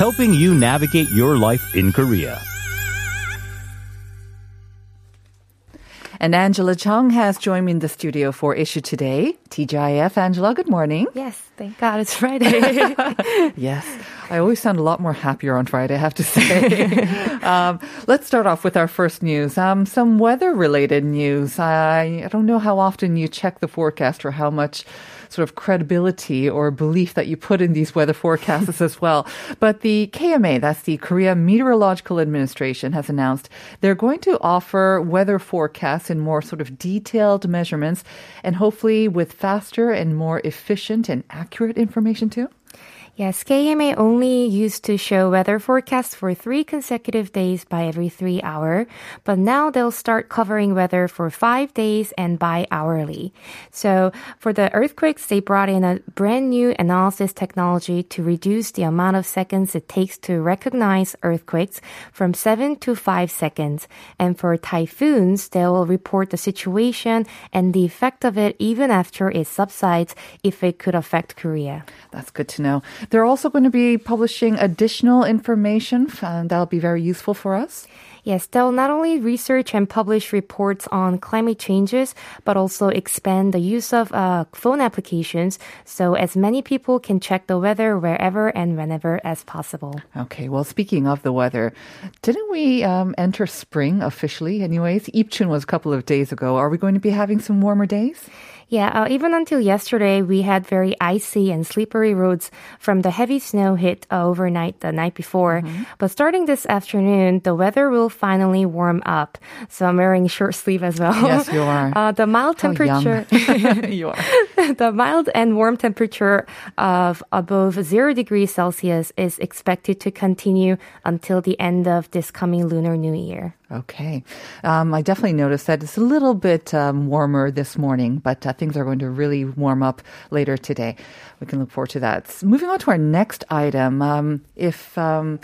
helping you navigate your life in Korea. And Angela Chung has joined me in the studio for issue today. TGIF, Angela, good morning. Yes, thank God it's Friday. yes, I always sound a lot more happier on Friday, I have to say. um, let's start off with our first news. Um, some weather related news. I, I don't know how often you check the forecast or how much sort of credibility or belief that you put in these weather forecasts as well. But the KMA, that's the Korea Meteorological Administration, has announced they're going to offer weather forecasts in more sort of detailed measurements and hopefully with faster and more efficient and accurate information too. Yes, KMA only used to show weather forecasts for three consecutive days by every three hour, but now they'll start covering weather for five days and by hourly. So for the earthquakes, they brought in a brand new analysis technology to reduce the amount of seconds it takes to recognize earthquakes from seven to five seconds. And for typhoons, they will report the situation and the effect of it even after it subsides if it could affect Korea. That's good to know. They're also going to be publishing additional information that'll be very useful for us. Yes, they'll not only research and publish reports on climate changes, but also expand the use of uh, phone applications so as many people can check the weather wherever and whenever as possible. Okay, well, speaking of the weather, didn't we um, enter spring officially, anyways? Ipchun was a couple of days ago. Are we going to be having some warmer days? Yeah, uh, even until yesterday, we had very icy and slippery roads from the heavy snow hit uh, overnight the night before. Mm-hmm. But starting this afternoon, the weather will finally warm up. So I'm wearing short sleeve as well. Yes, you are. Uh, the mild temperature. you are. the mild and warm temperature of above zero degrees Celsius is expected to continue until the end of this coming Lunar New Year. Okay. Um, I definitely noticed that it's a little bit um, warmer this morning, but uh, things are going to really warm up later today. We can look forward to that. Moving on to our next item. Um, if um,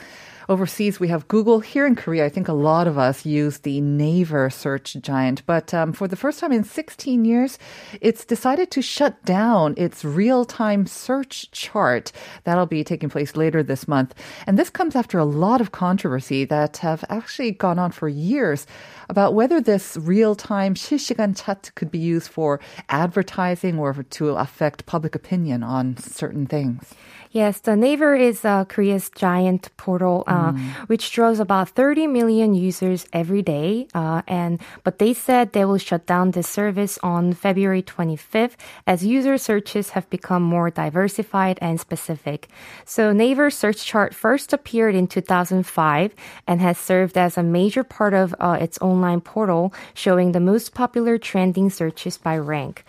overseas we have Google, here in Korea, I think a lot of us use the Naver search giant, but um, for the first time in 16 years, it's decided to shut down its real-time search chart. That'll be taking place later this month. And this comes after a lot of controversy that have actually gone on for years about whether this real-time 실시간 chat could be used for advertising or to affect public opinion on certain things. Yes, the Naver is uh, Korea's giant portal, uh, which draws about 30 million users every day. Uh, and but they said they will shut down this service on February 25th as user searches have become more diversified and specific. So Naver search chart first appeared in 2005 and has served as a major part of uh, its online portal, showing the most popular trending searches by rank.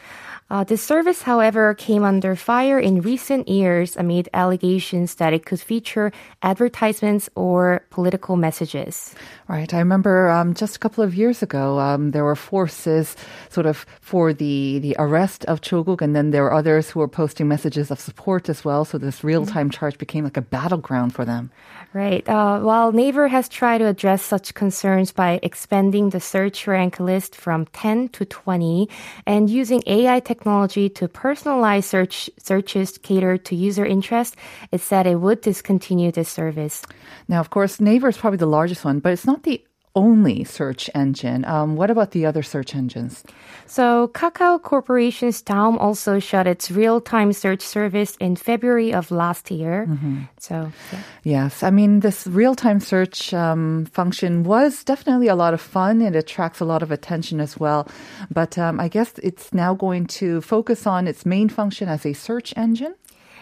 Uh, this service, however, came under fire in recent years amid allegations that it could feature advertisements or political messages. Right. I remember um, just a couple of years ago, um, there were forces sort of for the, the arrest of Cho Guk, and then there were others who were posting messages of support as well. So this real time charge became like a battleground for them. Right. Uh, while Naver has tried to address such concerns by expanding the search rank list from 10 to 20 and using AI technology to personalize search searches catered to user interest, it said it would discontinue this service. Now, of course, Naver is probably the largest one, but it's not the only search engine. Um, what about the other search engines? So, Kakao Corporation's Daum also shut its real-time search service in February of last year. Mm-hmm. So, yeah. yes, I mean this real-time search um, function was definitely a lot of fun. It attracts a lot of attention as well. But um, I guess it's now going to focus on its main function as a search engine.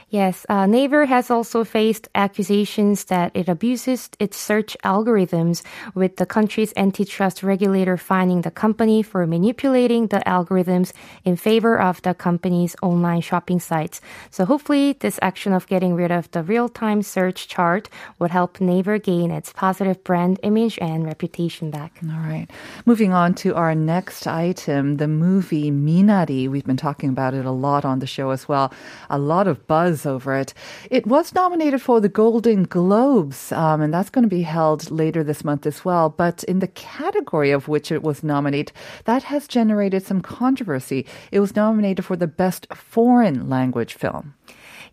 Yes, uh, Naver has also faced accusations that it abuses its search algorithms, with the country's antitrust regulator fining the company for manipulating the algorithms in favor of the company's online shopping sites. So hopefully, this action of getting rid of the real-time search chart would help Naver gain its positive brand image and reputation back. All right. Moving on to our next item, the movie Minari. We've been talking about it a lot on the show as well. A lot of buzz over it. It was nominated for the Golden Globes, um, and that's going to be held later this month as well. But in the category of which it was nominated, that has generated some controversy. It was nominated for the Best Foreign Language Film.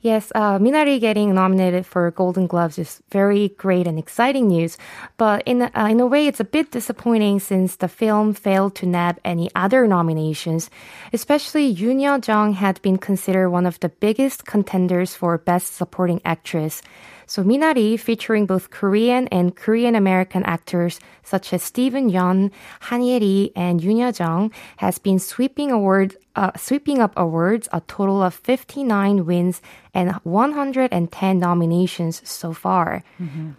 Yes, uh, Minari getting nominated for Golden Globes is very great and exciting news. But in uh, in a way, it's a bit disappointing since the film failed to nab any other nominations. Especially Yoon Ye-jung had been considered one of the biggest contenders for Best Supporting Actress. So Minari, featuring both Korean and Korean American actors such as Steven Yeun, Han Ye-ri, and Yoon Ye-jung, has been sweeping awards, uh, sweeping up awards, a total of 59 wins and 110 nominations so far. Mm-hmm.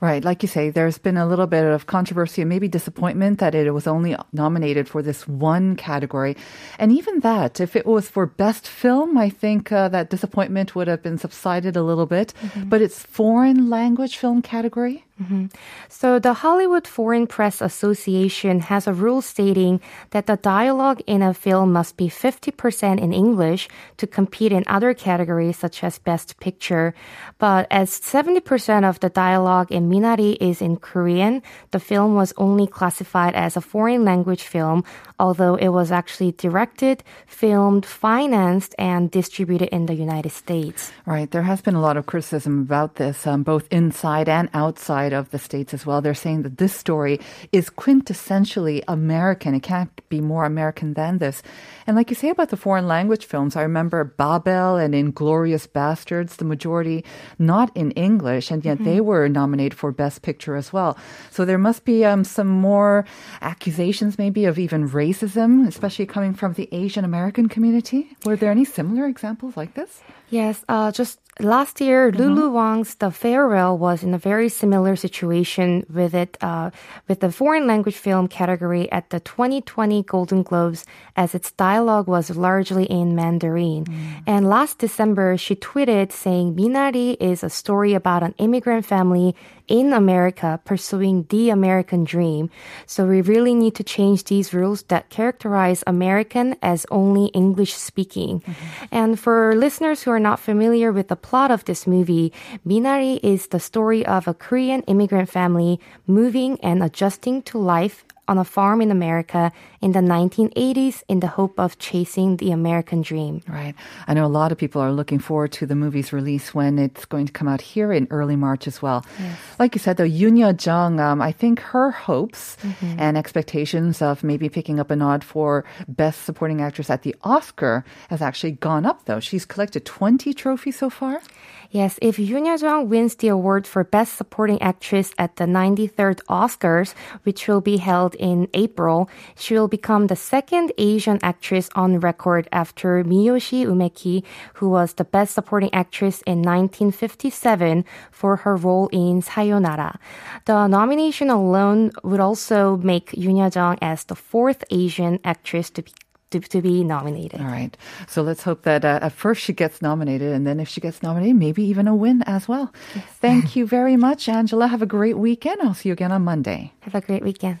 Right, like you say, there's been a little bit of controversy and maybe disappointment that it was only nominated for this one category. And even that, if it was for best film, I think uh, that disappointment would have been subsided a little bit. Mm-hmm. But it's foreign language film category. Mm-hmm. So the Hollywood Foreign Press Association has a rule stating that the dialogue in a film must be 50% in English to compete in other categories such as Best Picture. But as 70% of the dialogue in Minari is in Korean, the film was only classified as a foreign language film, although it was actually directed, filmed, financed, and distributed in the United States. Right. There has been a lot of criticism about this, um, both inside and outside of the States as well. They're saying that this story is quintessentially American. It can't be more American than this. And like you say about the foreign language films, I remember Babel and Inglourious Basterds, the majority not in English, and yet mm-hmm. they were nominated for Best Picture as well. So there must be um, some more accusations, maybe, of even racism, especially coming from the Asian American community. Were there any similar examples like this? Yes, uh, just last year, mm-hmm. Lulu Wang's The Farewell was in a very similar situation with it, uh, with the foreign language film category at the 2020 Golden Globes, as its dialogue was largely in Mandarin. Mm. And last December, she tweeted saying Minari is a story about an immigrant family in America pursuing the American dream. So we really need to change these rules that characterize American as only English speaking. Mm-hmm. And for listeners who are not familiar with the plot of this movie, Minari is the story of a Korean immigrant family moving and adjusting to life on a farm in America in the 1980s in the hope of chasing the American dream. Right. I know a lot of people are looking forward to the movie's release when it's going to come out here in early March as well. Yes. Like you said, though, Yoon Ye-jung, um, I think her hopes mm-hmm. and expectations of maybe picking up a nod for Best Supporting Actress at the Oscar has actually gone up, though. She's collected 20 trophies so far. Yes, if Yoon Ye-jung wins the award for Best Supporting Actress at the 93rd Oscars, which will be held in April, she will become the second Asian actress on record after Miyoshi Umeki, who was the Best Supporting Actress in 1957 for her role in Sayonara. The nomination alone would also make Yoon Ye-jung as the fourth Asian actress to be to, to be nominated. All right. So let's hope that uh, at first she gets nominated, and then if she gets nominated, maybe even a win as well. Yes. Thank you very much, Angela. Have a great weekend. I'll see you again on Monday. Have a great weekend.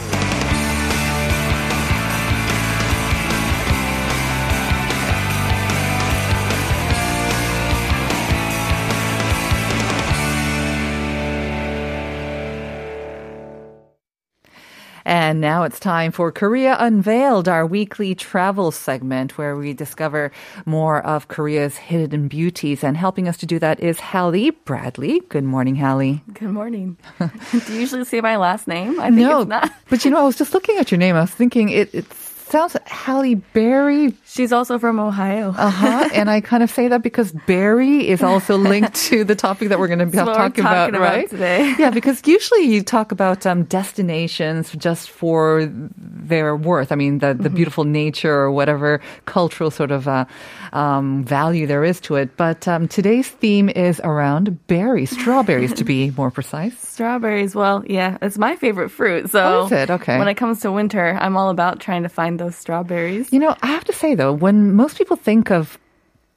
And now it's time for Korea Unveiled, our weekly travel segment where we discover more of Korea's hidden beauties. And helping us to do that is Hallie Bradley. Good morning, Hallie. Good morning. do you usually say my last name? I think no, it's not. but you know, I was just looking at your name. I was thinking it, it's sounds Halle Berry. She's also from Ohio. Uh huh. and I kind of say that because berry is also linked to the topic that we're going to be talking about, about right? today. Yeah, because usually you talk about um, destinations just for their worth. I mean, the, Mm-hmm. the beautiful nature or whatever cultural sort of uh, um, value there is to it. But um, today's theme is around berries, strawberries to be more precise. Strawberries, well, yeah, it's my favorite fruit. So Oh, is it? Okay. when it comes to winter, I'm all about trying to find those strawberries. You know, I have to say though, when most people think of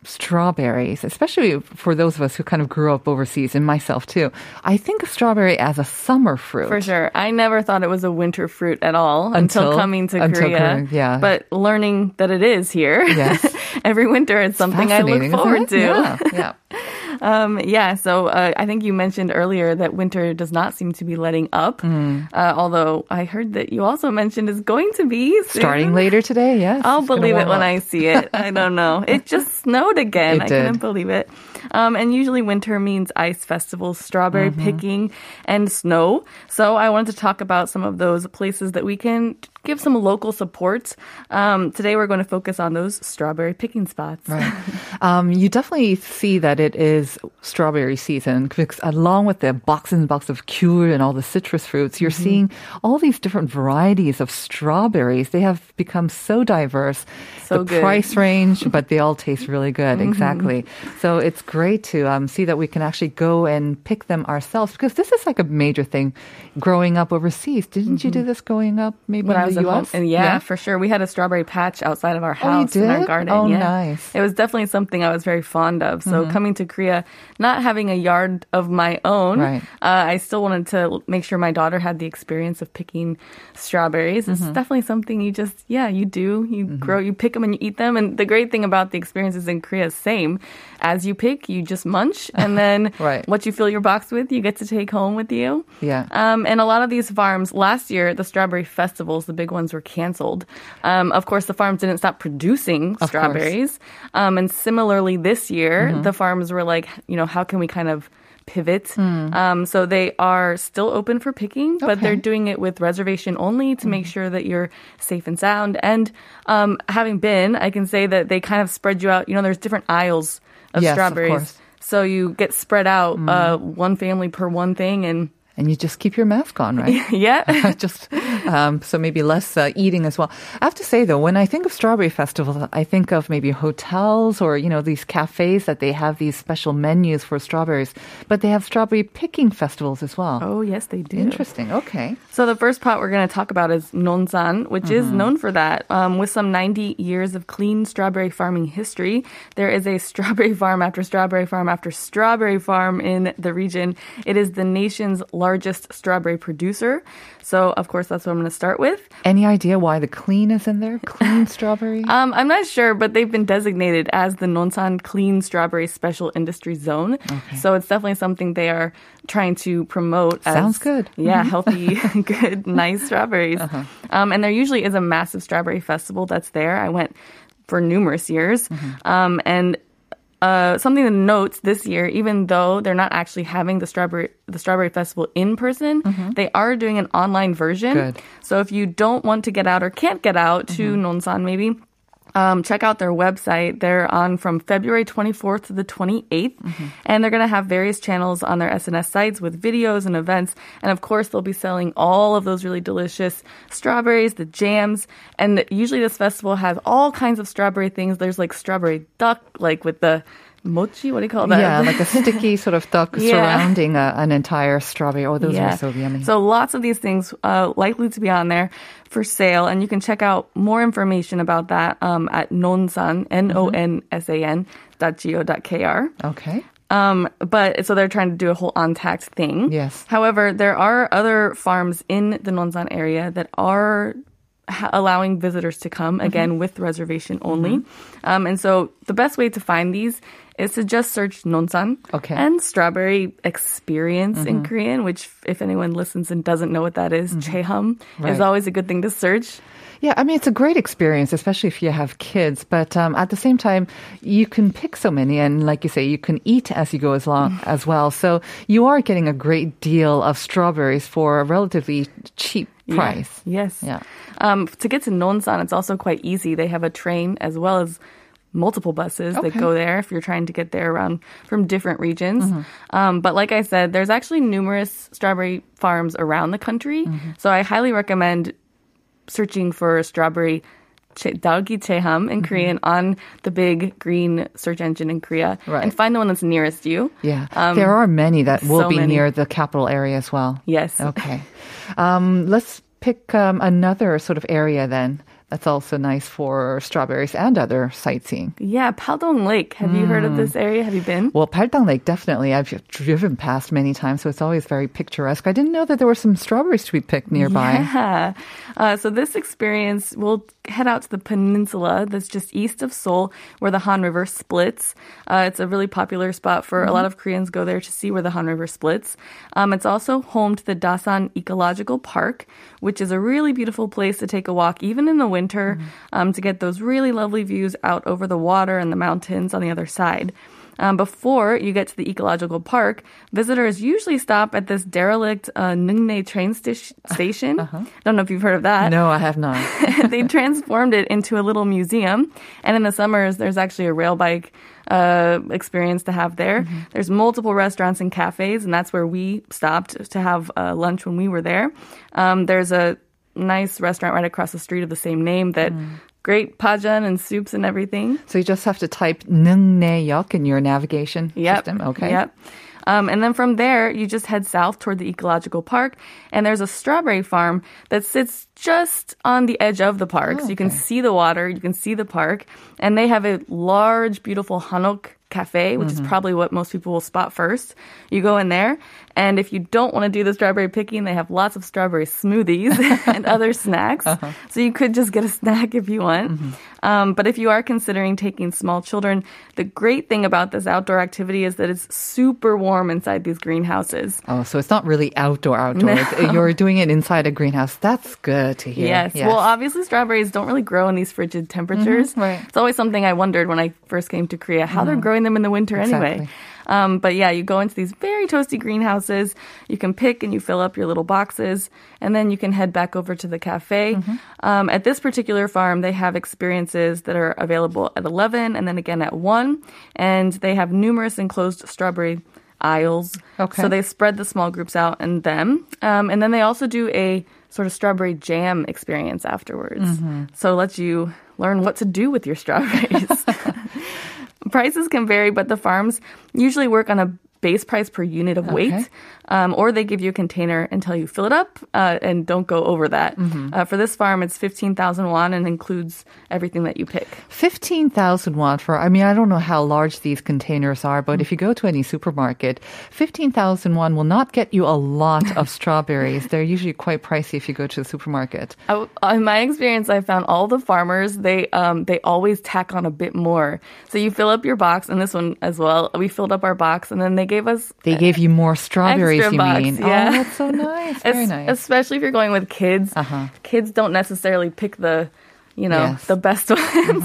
strawberries, especially for those of us who kind of grew up overseas, and myself too, I think of strawberry as a summer fruit. For sure. I never thought it was a winter fruit at all until, Until- coming to until Korea. Korea, yeah. But learning that it is here Yes. every winter is something I look forward it? to. Yeah, yeah. Um, yeah, so uh, I think you mentioned earlier that winter does not seem to be letting up. Mm. Uh, although I heard that you also mentioned it's going to be soon. Starting later today, yes. I'll believe it when up. I see it. I don't know. It just snowed again. It I did. couldn't believe it. Um, and usually winter means ice festivals, strawberry Mm-hmm. picking, and snow. So I wanted to talk about some of those places that we can give some local support. Um, today we're going to focus on those strawberry picking spots. Right. Um, you definitely see that it is strawberry season because along with the boxes and boxes of 귤 and all the citrus fruits, you're Mm-hmm. seeing all these different varieties of strawberries. They have become so diverse. So the good. price range, but they all taste really good. Mm-hmm. Exactly. So it's great to um, see that we can actually go and pick them ourselves because this is like a major thing growing up overseas. Didn't you do this growing up maybe Mm-hmm. when in I was the at home. And yeah, for sure. We had a strawberry patch outside of our Oh, house in our garden. Oh, yeah. nice. It was definitely something I was very fond of. So Mm-hmm. coming to Korea, not having a yard of my own, Right. uh, I still wanted to make sure my daughter had the experience of picking strawberries. It's Mm-hmm. definitely something you just, yeah, you do. You grow, you pick them and you eat them. And the great thing about the experiences in Korea is same. As you pick, you just munch. And then Right. what you fill your box with, you get to take home with you. Yeah. Um, and a lot of these farms, last year, the strawberry festivals, the big ones were canceled. Um, of course, the farms didn't stop producing Of. Mm-hmm. strawberries. Um, and similarly, this year, the farms were like, you know, how can we kind of pivot? Um, so they are still open for picking, but they're. Doing it with reservation only to make sure that you're safe and sound. And um, having been, I can say that they kind of spread you out. You know, there's different aisles of Yes, of strawberries. course. Hmm. So you get spread out, uh, one family per one thing, and And you just keep your mask on, right? yeah. just um, so maybe less uh, eating as well. I have to say though, when I think of strawberry festival, I think of maybe hotels or you know these cafes that they have these special menus for strawberries, but they have strawberry picking festivals as well. Oh, yes, they do. Interesting. Okay. So the first pot we're going to talk about is Nonsan, which is Mm-hmm. known for that. Um, with some 90 years of clean strawberry farming history, there is a strawberry farm after strawberry farm after strawberry farm in the region. It is the nation's largest strawberry producer. So, of course, that's what I'm going to start with. Any idea why the clean is in there? Clean strawberry. Um, I'm not sure, but they've been designated as the Nonsan Clean Strawberry Special Industry Zone. So it's definitely something they are trying to promote. As, Sounds good. Mm-hmm. Yeah, healthy, good, nice strawberries. Uh-huh. Um, and there usually is a massive strawberry festival that's there. I went for numerous years. Mm-hmm. Um, and uh, something to note this year, even though they're not actually having the strawberry the strawberry festival in person, they are doing an online version. Mm-hmm. Good. So if you don't want to get out or can't get out to Mm-hmm. Nonsan, maybe um, check out their website. They're on from February 24th to the 28th, Mm-hmm. and they're going to have various channels on their SNS sites with videos and events. And of course, they'll be selling all of those really delicious strawberries, the jams, and usually this festival has all kinds of strawberry things. There's like strawberry tteok, like with the mochi. What do you call that? yeah, like a sticky sort of tteok Yeah. surrounding a, an entire strawberry. Oh, those are so yummy. So lots of these things uh, likely to be on there for sale, and you can check out more information about that um, at nonsan n o n s a n dot go dot kr. okay. Um, but so they're trying to do a whole untact thing. Yes. However, there are other farms in the Nonsan area that are ha- allowing visitors to come Mm-hmm. again with reservation only. Um, and so the best way to find these is to just search Nonsan Okay. and strawberry experience in Korean, which if anyone listens and doesn't know what that is, chehum Right. is always a good thing to search. Yeah, I mean, it's a great experience, especially if you have kids. But um, at the same time, you can pick so many, and like you say, you can eat as you go as long as well. So you are getting a great deal of strawberries for a relatively cheap price. Yes. Yeah. Um, to get to Nonsan, it's also quite easy. They have a train as well as multiple buses that go there if you're trying to get there around from different regions. Mm-hmm. Um, but like I said, there's actually numerous strawberry farms around the country. Mm-hmm. So I highly recommend searching for strawberry dalgi cheham in Korean on the big green search engine in Korea Mm-hmm. Right. and find the one that's nearest you. Yeah. Um, there are many that will so be many. near the capital area as well. Yes. Okay. Um, let's pick um, another sort of area then. That's also nice for strawberries and other sightseeing. Yeah, Paldang Lake. Have you heard of Mm. this area? Have you been? Well, Paldang Lake, definitely. I've driven past many times, so it's always very picturesque. I didn't know that there were some strawberries to be picked nearby. Yeah. Uh, so this experience, we'll head out to the peninsula that's just east of Seoul, where the Han River splits. Uh, it's a really popular spot for a lot of Koreans go there to see where the Han River splits. Um, it's also home to the Dasan Ecological Park, which is a really beautiful place to take a walk, even in the winter, um, to get those really lovely views out over the water and the mountains on the other side. Um, before you get to the ecological park, visitors usually stop at this derelict uh, Nungne train sta- station. I don't know if you've heard of that. No, I have not. they transformed it into a little museum. And in the summers, there's actually a rail bike uh, experience to have there. There's multiple restaurants and cafes, and that's where we stopped to have uh, lunch when we were there. Um, there's a nice restaurant right across the street of the same name that great pajeon and soups and everything. So you just have to type Nungnaeyeok in your navigation Yep. system. Okay. Yep. Um, and then from there, you just head south toward the ecological park, and there's a strawberry farm that sits just on the edge of the park. So you can okay. see the water, you can see the park, and they have a large, beautiful hanok cafe, which is mm-hmm. probably what most people will spot first. You go in there, and if you don't want to do the strawberry picking, they have lots of strawberry smoothies and other snacks. Uh-huh. So you could just get a snack if you want. Mm-hmm. Um, but if you are considering taking small children, the great thing about this outdoor activity is that it's super warm inside these greenhouses. Oh, so it's not really outdoor outdoors. Uh, you're doing it inside a greenhouse. That's good to hear. Yes. Well, obviously, strawberries don't really grow in these frigid temperatures. Mhm, right. It's always something I wondered when I first came to Korea how they're mm-hmm. growing them in the winter anyway. Um, but yeah, you go into these very toasty greenhouses. You can pick and you fill up your little boxes, and then you can head back over to the cafe. Mm-hmm. Um, at this particular farm, they have experiences that are available at 11 and then again at 1. And they have numerous enclosed strawberry aisles. Okay. So they spread the small groups out and them. Um, and then they also do a sort of strawberry jam experience afterwards. Mm-hmm. So it lets you learn what to do with your strawberries. Prices can vary, but the farms usually work on a base price per unit of weight, Okay. Um, or they give you a container until you fill it up uh, and don't go over that. Mm-hmm. Uh, for this farm, it's 15,000 won and includes everything that you pick. 15,000 won for, I mean, I don't know how large these containers are, but if you go to any supermarket, 15,000 won will not get you a lot of strawberries. They're usually quite pricey if you go to the supermarket. I, in my experience, I found all the farmers they um, they always tack on a bit more. So you fill up your box, and this one as well. We filled up our box, and then they gave us They gave you more strawberries, Extra you box, mean? yeah. Oh, that's so nice. Very Es- nice. Especially if you're going with kids. Uh-huh. Kids don't necessarily pick the, you know, Yes. the best ones.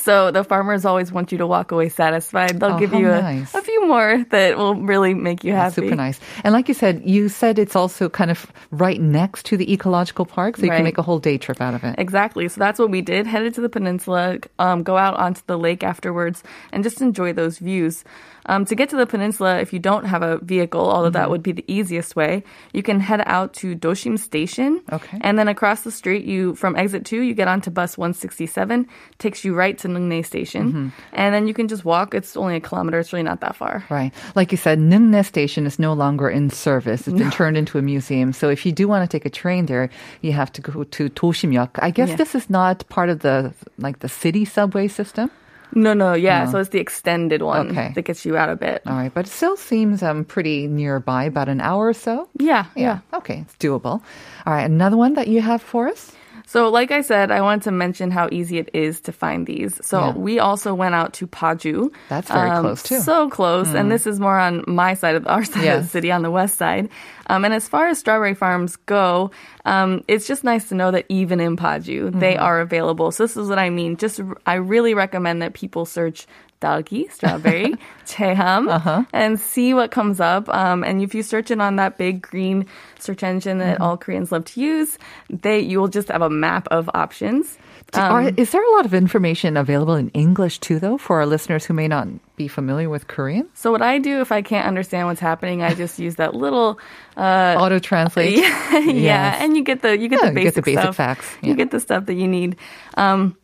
so the farmers always want you to walk away satisfied. They'll Oh, give you a, nice. a few more that will really make you That's happy. super nice. And like you said, you said it's also kind of right next to the ecological park, so you Right. can make a whole day trip out of it. Exactly. So that's what we did. Headed to the peninsula, um, go out onto the lake afterwards, and just enjoy those views. Um, to get to the peninsula, if you don't have a vehicle, although Mm-hmm. that would be the easiest way, you can head out to Doshim Station. Okay. And then across the street, you from exit two, you get onto bus 167, takes you right to Nungne Station, Mm-hmm. and then you can just walk. It's only a kilometer. It's really not that far. Right. Like you said, Nungne Station is no longer in service. It's been turned into a museum. So if you do want to take a train there, you have to go to Doshimyeok. I guess Yeah. this is not part of the like the city subway system. No, no, yeah. So it's the extended one Okay. that gets you out a bit. All right, but it still seems um pretty nearby, about an hour or so. Yeah, yeah. Okay, it's doable. All right, another one that you have for us? So, like I said, I wanted to mention how easy it is to find these. So, Yeah. we also went out to Paju. That's very close, too. So close. And this is more on my side of our side of the city, on the west side. Um, and as far as strawberry farms go, um, it's just nice to know that even in Paju, they Mm-hmm. are available. So, this is what I mean. Just, I really recommend that people search doggy, strawberry, cheham, Uh-huh. and see what comes up. Um, and if you search it on that big green search engine that Mm-hmm. all Koreans love to use, they you will just have a map of options. Um, are- is there a lot of information available in English too, though, for our listeners who may not be familiar with Korean? So what I do if I can't understand what's happening, I just use that little uh, Auto translate. yeah, yeah, and you get the you get Yeah, the you get basic the basic stuff. facts, You get the stuff that you need. Um,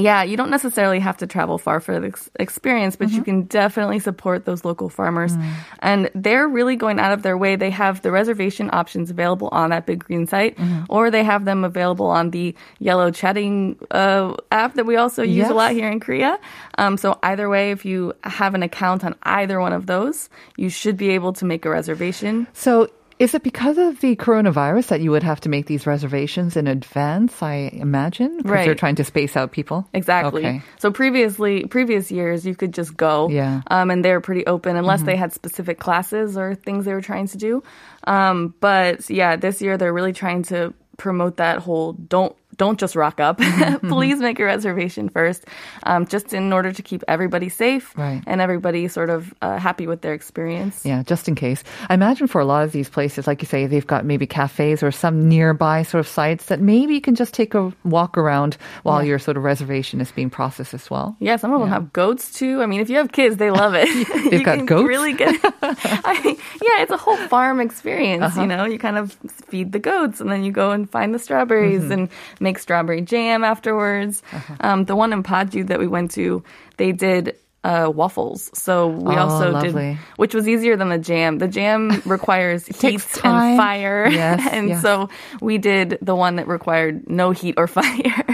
yeah, you don't necessarily have to travel far for the experience, but you Mm-hmm. can definitely support those local farmers. Mm. And they're really going out of their way. They have the reservation options available on that big green site, Mm-hmm. or they have them available on the yellow chatting uh, app that we also use Yes. a lot here in Korea. Um, so either way, if you have an account on either one of those, you should be able to make a reservation. So, is it because of the coronavirus that you would have to make these reservations in advance? I imagine because Right. they're trying to space out people. Exactly. Okay. So previously, previous years, you could just go, Yeah. Mm-hmm. um, and they're pretty open unless they had specific classes or things they were trying to do. Um, but yeah, this year they're really trying to promote that whole don't don't just rock up. Mm-hmm. Please make a reservation first, um, just in order to keep everybody safe Right. and everybody sort of uh, happy with their experience. Yeah, just in case. I imagine for a lot of these places, like you say, they've got maybe cafes or some nearby sort of sites that maybe you can just take a walk around while your sort of reservation is being processed as well. Yeah, some of them have goats too. I mean, if you have kids, they love it. They've you got can goats? Really. I mean, yeah, it's a whole farm experience. Uh-huh. You know, you kind of feed the goats, and then you go and find the strawberries Mm-hmm. and make strawberry jam afterwards. Uh-huh. Um, the one in Paju that we went to, they did. Uh, waffles. So we Oh, also lovely. did, which was easier than the jam. The jam requires heat and fire, Yes, and yes. so we did the one that required no heat or fire.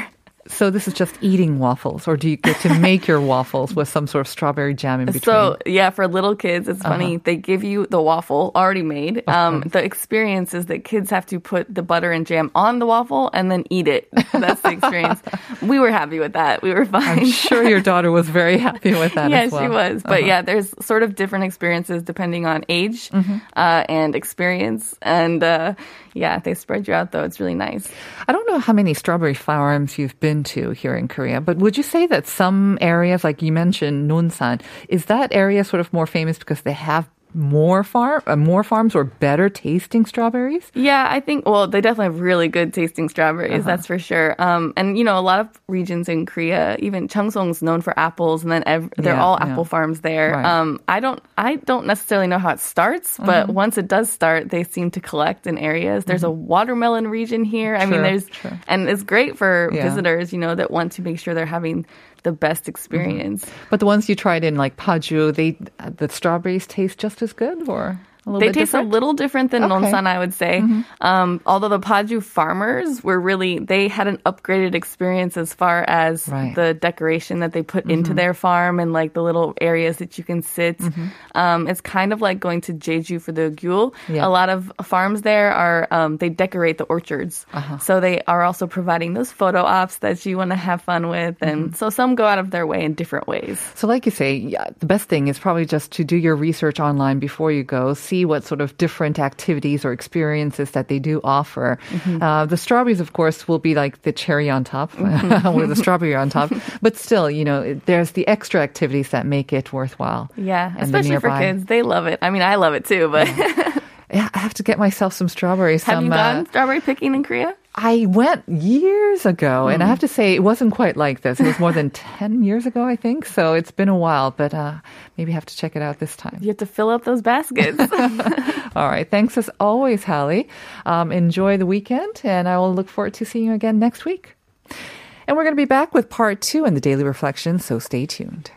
So this is just eating waffles, or do you get to make your waffles with some sort of strawberry jam in between? So yeah, for little kids, it's Uh-huh. funny. They give you the waffle already made. Um, the experience is that kids have to put the butter and jam on the waffle and then eat it. That's the experience. we were happy with that. We were fine. I'm sure your daughter was very happy with that yeah, as well. Yes, she was. But yeah, there's sort of different experiences depending on age Mm-hmm. uh, and experience. And uh, yeah, they spread you out though. It's really nice. I don't know how many strawberry farms you've been to here in Korea, but would you say that some areas, like you mentioned Nonsan, is that area sort of more famous because they have more farm, uh, more farms or better tasting strawberries? Yeah, I think, well, they definitely have really good tasting strawberries, Uh-huh. that's for sure. Um, and, you know, a lot of regions in Korea, even Cheongsong's known for apples, and then ev- they're Yeah, all yeah. apple farms there. Right. Um, I don't, I don't necessarily know how it starts, but Mm-hmm. once it does start, they seem to collect in areas. There's a watermelon region here. I mean, there's, sure. and it's great for Yeah. visitors, you know, that want to make sure they're having the best experience. But the ones you tried in like Paju, they uh, the strawberries taste just as good, or They taste different? a little different than Okay. Mm-hmm. Nonsan, I would say. Um, although the Paju farmers were really, they had an upgraded experience as far as Right. the decoration that they put into their farm and like the little areas that you can sit. Um, it's kind of like going to Jeju for the Gyul. Yeah. A lot of farms there are, um, they decorate the orchards. Uh-huh. So they are also providing those photo ops that you want to have fun with. And so some go out of their way in different ways. So, like you say, yeah, the best thing is probably just to do your research online before you go, see what sort of different activities or experiences that they do offer. Mm-hmm. Uh, the strawberries, of course, will be like the cherry on top, Mm-hmm. or the strawberry on top. But still, you know, there's the extra activities that make it worthwhile. Yeah, especially for kids. They love it. I mean, I love it too, but Yeah, I have to get myself some strawberries. have some, you uh, gone strawberry picking in Korea? I went years ago, and I Mm. have to say it wasn't quite like this. It was more than ten years ago, I think. So it's been a while, but uh, maybe have to check it out this time. You have to fill up those baskets. All right. Thanks as always, Hallie. Um, enjoy the weekend, and I will look forward to seeing you again next week. And we're going to be back with part two in the Daily Reflection, so stay tuned.